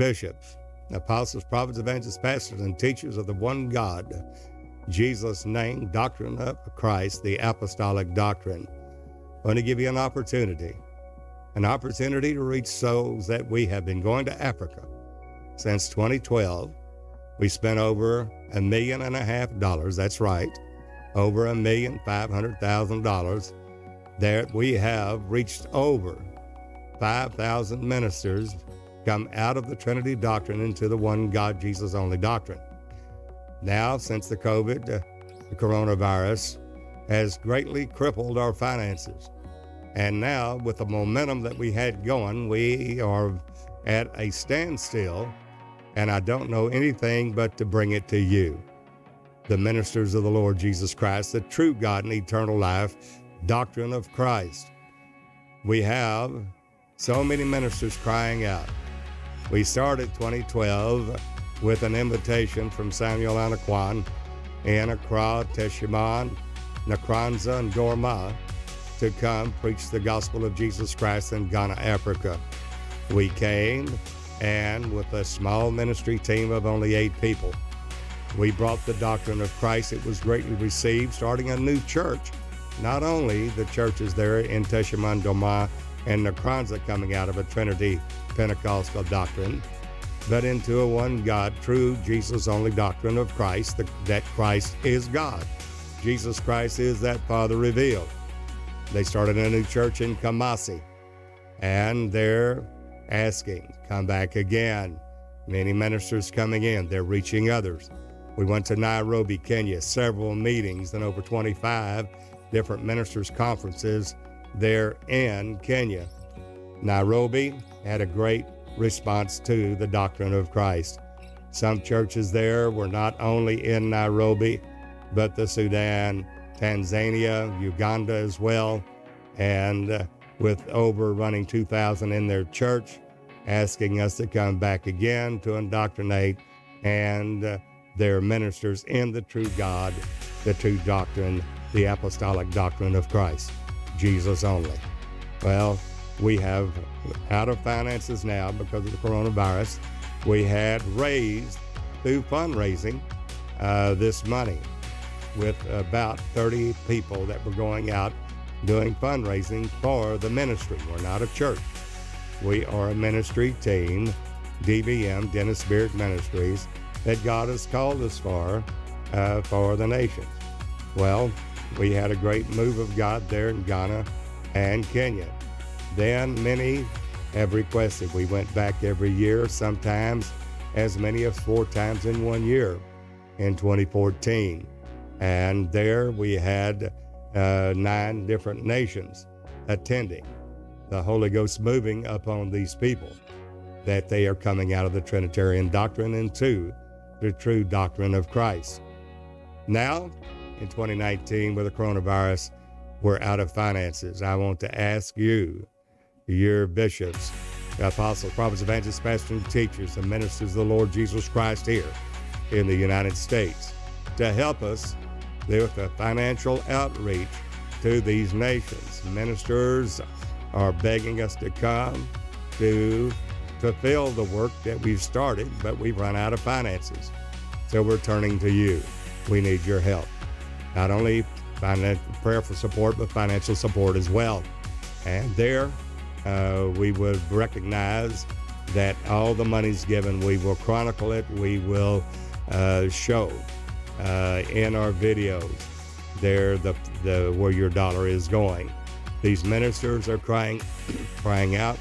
bishops, apostles, prophets, evangelists, pastors, and teachers of the one God, Jesus' name, doctrine of Christ, the apostolic doctrine. I want to give you an opportunity, an opportunity to reach souls that we have been going to Africa since 2012. We spent over a million and a half dollars, that's right, over a million five hundred thousand dollars. There we have reached over 5,000 ministers come out of the Trinity doctrine into the one God, Jesus only doctrine. Now, since the COVID, uh, the coronavirus has greatly crippled our finances. And now, with the momentum that we had going, we are at a standstill, and I don't know anything but to bring it to you. The ministers of the Lord Jesus Christ, the true God and eternal life, doctrine of Christ. We have so many ministers crying out. We started 2012 with an invitation from Samuel Anakwan in Accra, Techiman, Nkranza, and Dorma to come preach the gospel of Jesus Christ in Ghana, Africa. We came, and with a small ministry team of only eight people, we brought the doctrine of Christ. It was greatly received, starting a new church. Not only the churches there in Techiman, Dorma, and Nkranza coming out of a Trinity Pentecostal doctrine, but into a one God, true Jesus only doctrine of Christ, that Christ is God. Jesus Christ is that Father revealed. They started a new church in Kumasi, and they're asking, come back again. Many ministers coming in, they're reaching others. We went to Nairobi, Kenya, several meetings and over 25 different ministers' conferences there in Kenya. Nairobi had a great response to the doctrine of Christ. Some churches there were not only in Nairobi, but the Sudan, Tanzania, Uganda as well, and uh, with over running 2,000 in their church, asking us to come back again to indoctrinate and uh, their ministers in the true God, the true doctrine, the apostolic doctrine of Christ. Jesus only. Well, we have out of finances now because of the coronavirus. We had raised through fundraising uh, this money with about 30 people that were going out doing fundraising for the ministry. We're not a church. We are a ministry team, DBM, Dennis Beard Ministries, that God has called us for, uh, for the nations. Well, we had a great move of God there in Ghana and Kenya. Then many have requested. We went back every year, sometimes as many as four times in one year in 2014. And there we had uh, nine different nations attending. The Holy Ghost moving upon these people that they are coming out of the Trinitarian doctrine into the true doctrine of Christ. Now, in 2019 with the coronavirus, we're out of finances. I want to ask you, your bishops, the apostles, prophets, evangelists, pastors, and teachers, and ministers of the Lord Jesus Christ here in the United States, to help us with a financial outreach to these nations. Ministers are begging us to come to fulfill the work that we've started, but we've run out of finances. So we're turning to you. We need your help not only financial, prayerful support, but financial support as well. And there, uh, we would recognize that all the money's given, we will chronicle it, we will uh, show uh, in our videos there the, the where your dollar is going. These ministers are crying, crying out.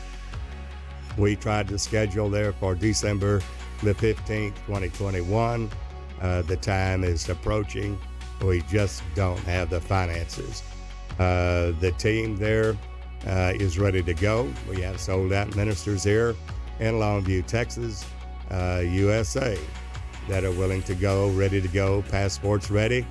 We tried to schedule there for December the 15th, 2021. Uh, the time is approaching. We just don't have the finances. Uh, the team there uh, is ready to go. We have sold out ministers here in Longview, Texas, uh, USA, that are willing to go, ready to go, passports ready,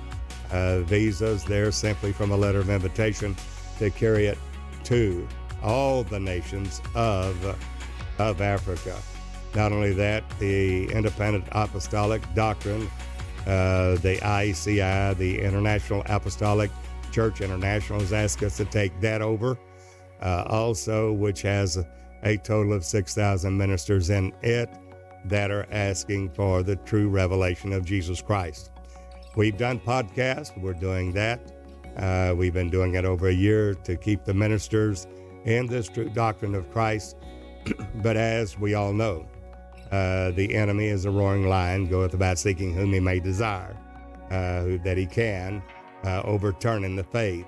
uh, visas there simply from a letter of invitation to carry it to all the nations of, of Africa. Not only that, the independent apostolic doctrine uh, the ICI, the International Apostolic Church International, has asked us to take that over. Uh, also, which has a total of 6,000 ministers in it. that are asking for the true revelation of Jesus Christ. We've done podcasts, we're doing that. Uh, we've been doing it over a year to keep the ministers in this true doctrine of Christ. but as we all know, uh, the enemy is a roaring lion, goeth about seeking whom he may desire, uh, that he can uh, overturn in the faith.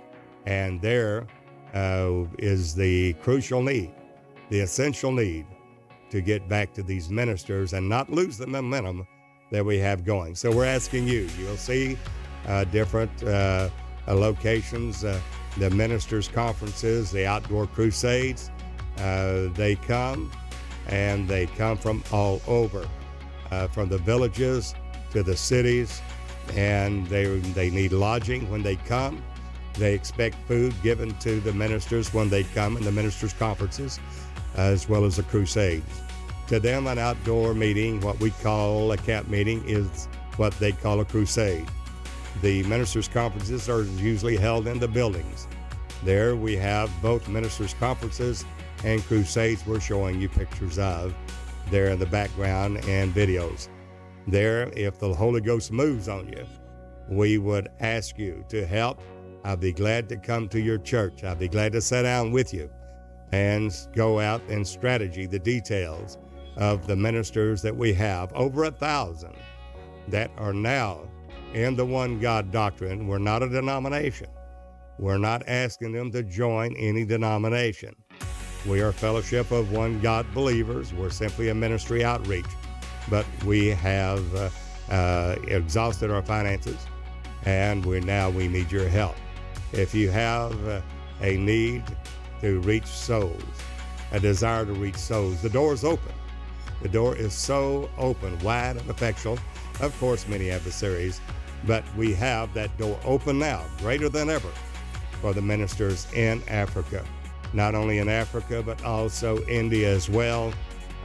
And there uh, is the crucial need, the essential need to get back to these ministers and not lose the momentum that we have going. So we're asking you, you'll see uh, different locations, the ministers' conferences, the outdoor crusades. they come and they come from all over, uh, from the villages to the cities, and they, they need lodging when they come. They expect food given to the ministers when they come in the ministers' conferences, as well as the crusades. To them, an outdoor meeting, what we call a camp meeting, is what they call a crusade. The ministers' conferences are usually held in the buildings. There we have both ministers' conferences and crusades we're showing you pictures of there in the background and videos. There, if the Holy Ghost moves on you, we would ask you to help. I'd be glad to come to your church. I'd be glad to sit down with you and go out and strategy the details of the ministers that we have, over a thousand that are now in the one God doctrine. We're not a denomination. We're not asking them to join any denomination. We are a fellowship of one God believers. We're simply a ministry outreach, but we have uh, uh, exhausted our finances, and we now we need your help. If you have uh, a need to reach souls, a desire to reach souls, the door is open. The door is so open, wide, and effectual. Of course, many adversaries, but we have that door open now, greater than ever, for the ministers in Africa not only in Africa, but also India as well.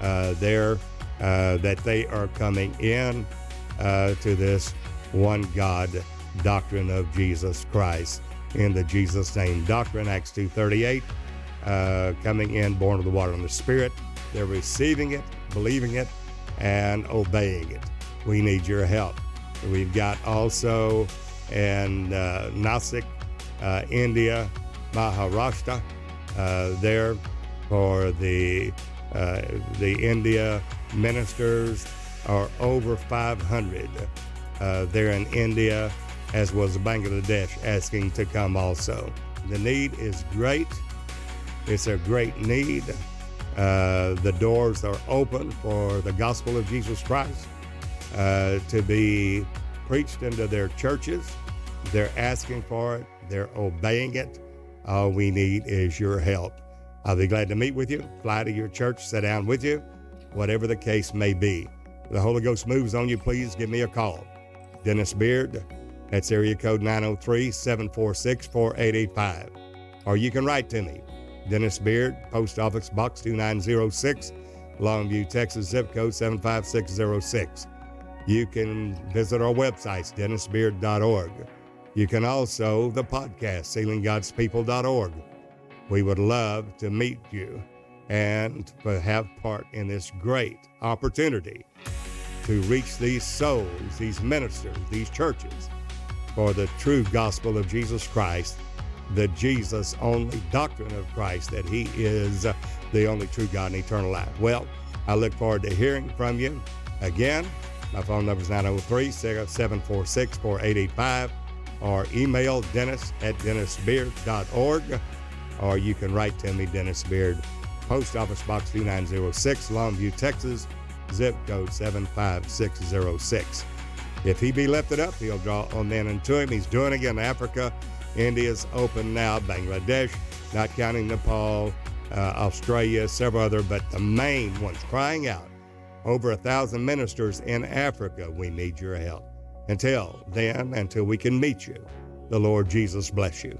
Uh, there, uh, that they are coming in uh, to this one God doctrine of Jesus Christ in the Jesus name doctrine, Acts 2.38, uh, coming in, born of the water and the Spirit. They're receiving it, believing it, and obeying it. We need your help. We've got also in uh, Nasik, uh, India, Maharashtra, there for the uh, the India ministers are over 500 uh, there in India, as was Bangladesh, asking to come also. The need is great. It's a great need. Uh, the doors are open for the gospel of Jesus Christ uh, to be preached into their churches. They're asking for it. They're obeying it. All we need is your help. I'll be glad to meet with you, fly to your church, sit down with you, whatever the case may be. If the Holy Ghost moves on you, please give me a call. Dennis Beard, that's area code 903 746 4885. Or you can write to me, Dennis Beard, Post Office Box 2906, Longview, Texas, zip code 75606. You can visit our websites, dennisbeard.org. You can also the podcast, sealinggodspeople.org. We would love to meet you and have part in this great opportunity to reach these souls, these ministers, these churches for the true gospel of Jesus Christ, the Jesus only doctrine of Christ, that He is the only true God and eternal life. Well, I look forward to hearing from you. Again, my phone number is 903 746 4885 or email dennis at dennisbeard.org, or you can write to me, Dennis Beard, Post Office Box 2906, Longview, Texas, zip code 75606. If he be lifted up, he'll draw all men unto him. He's doing it in Africa. India's open now, Bangladesh, not counting Nepal, uh, Australia, several other, but the main ones crying out. Over a thousand ministers in Africa, we need your help. Until then, until we can meet you, the Lord Jesus bless you.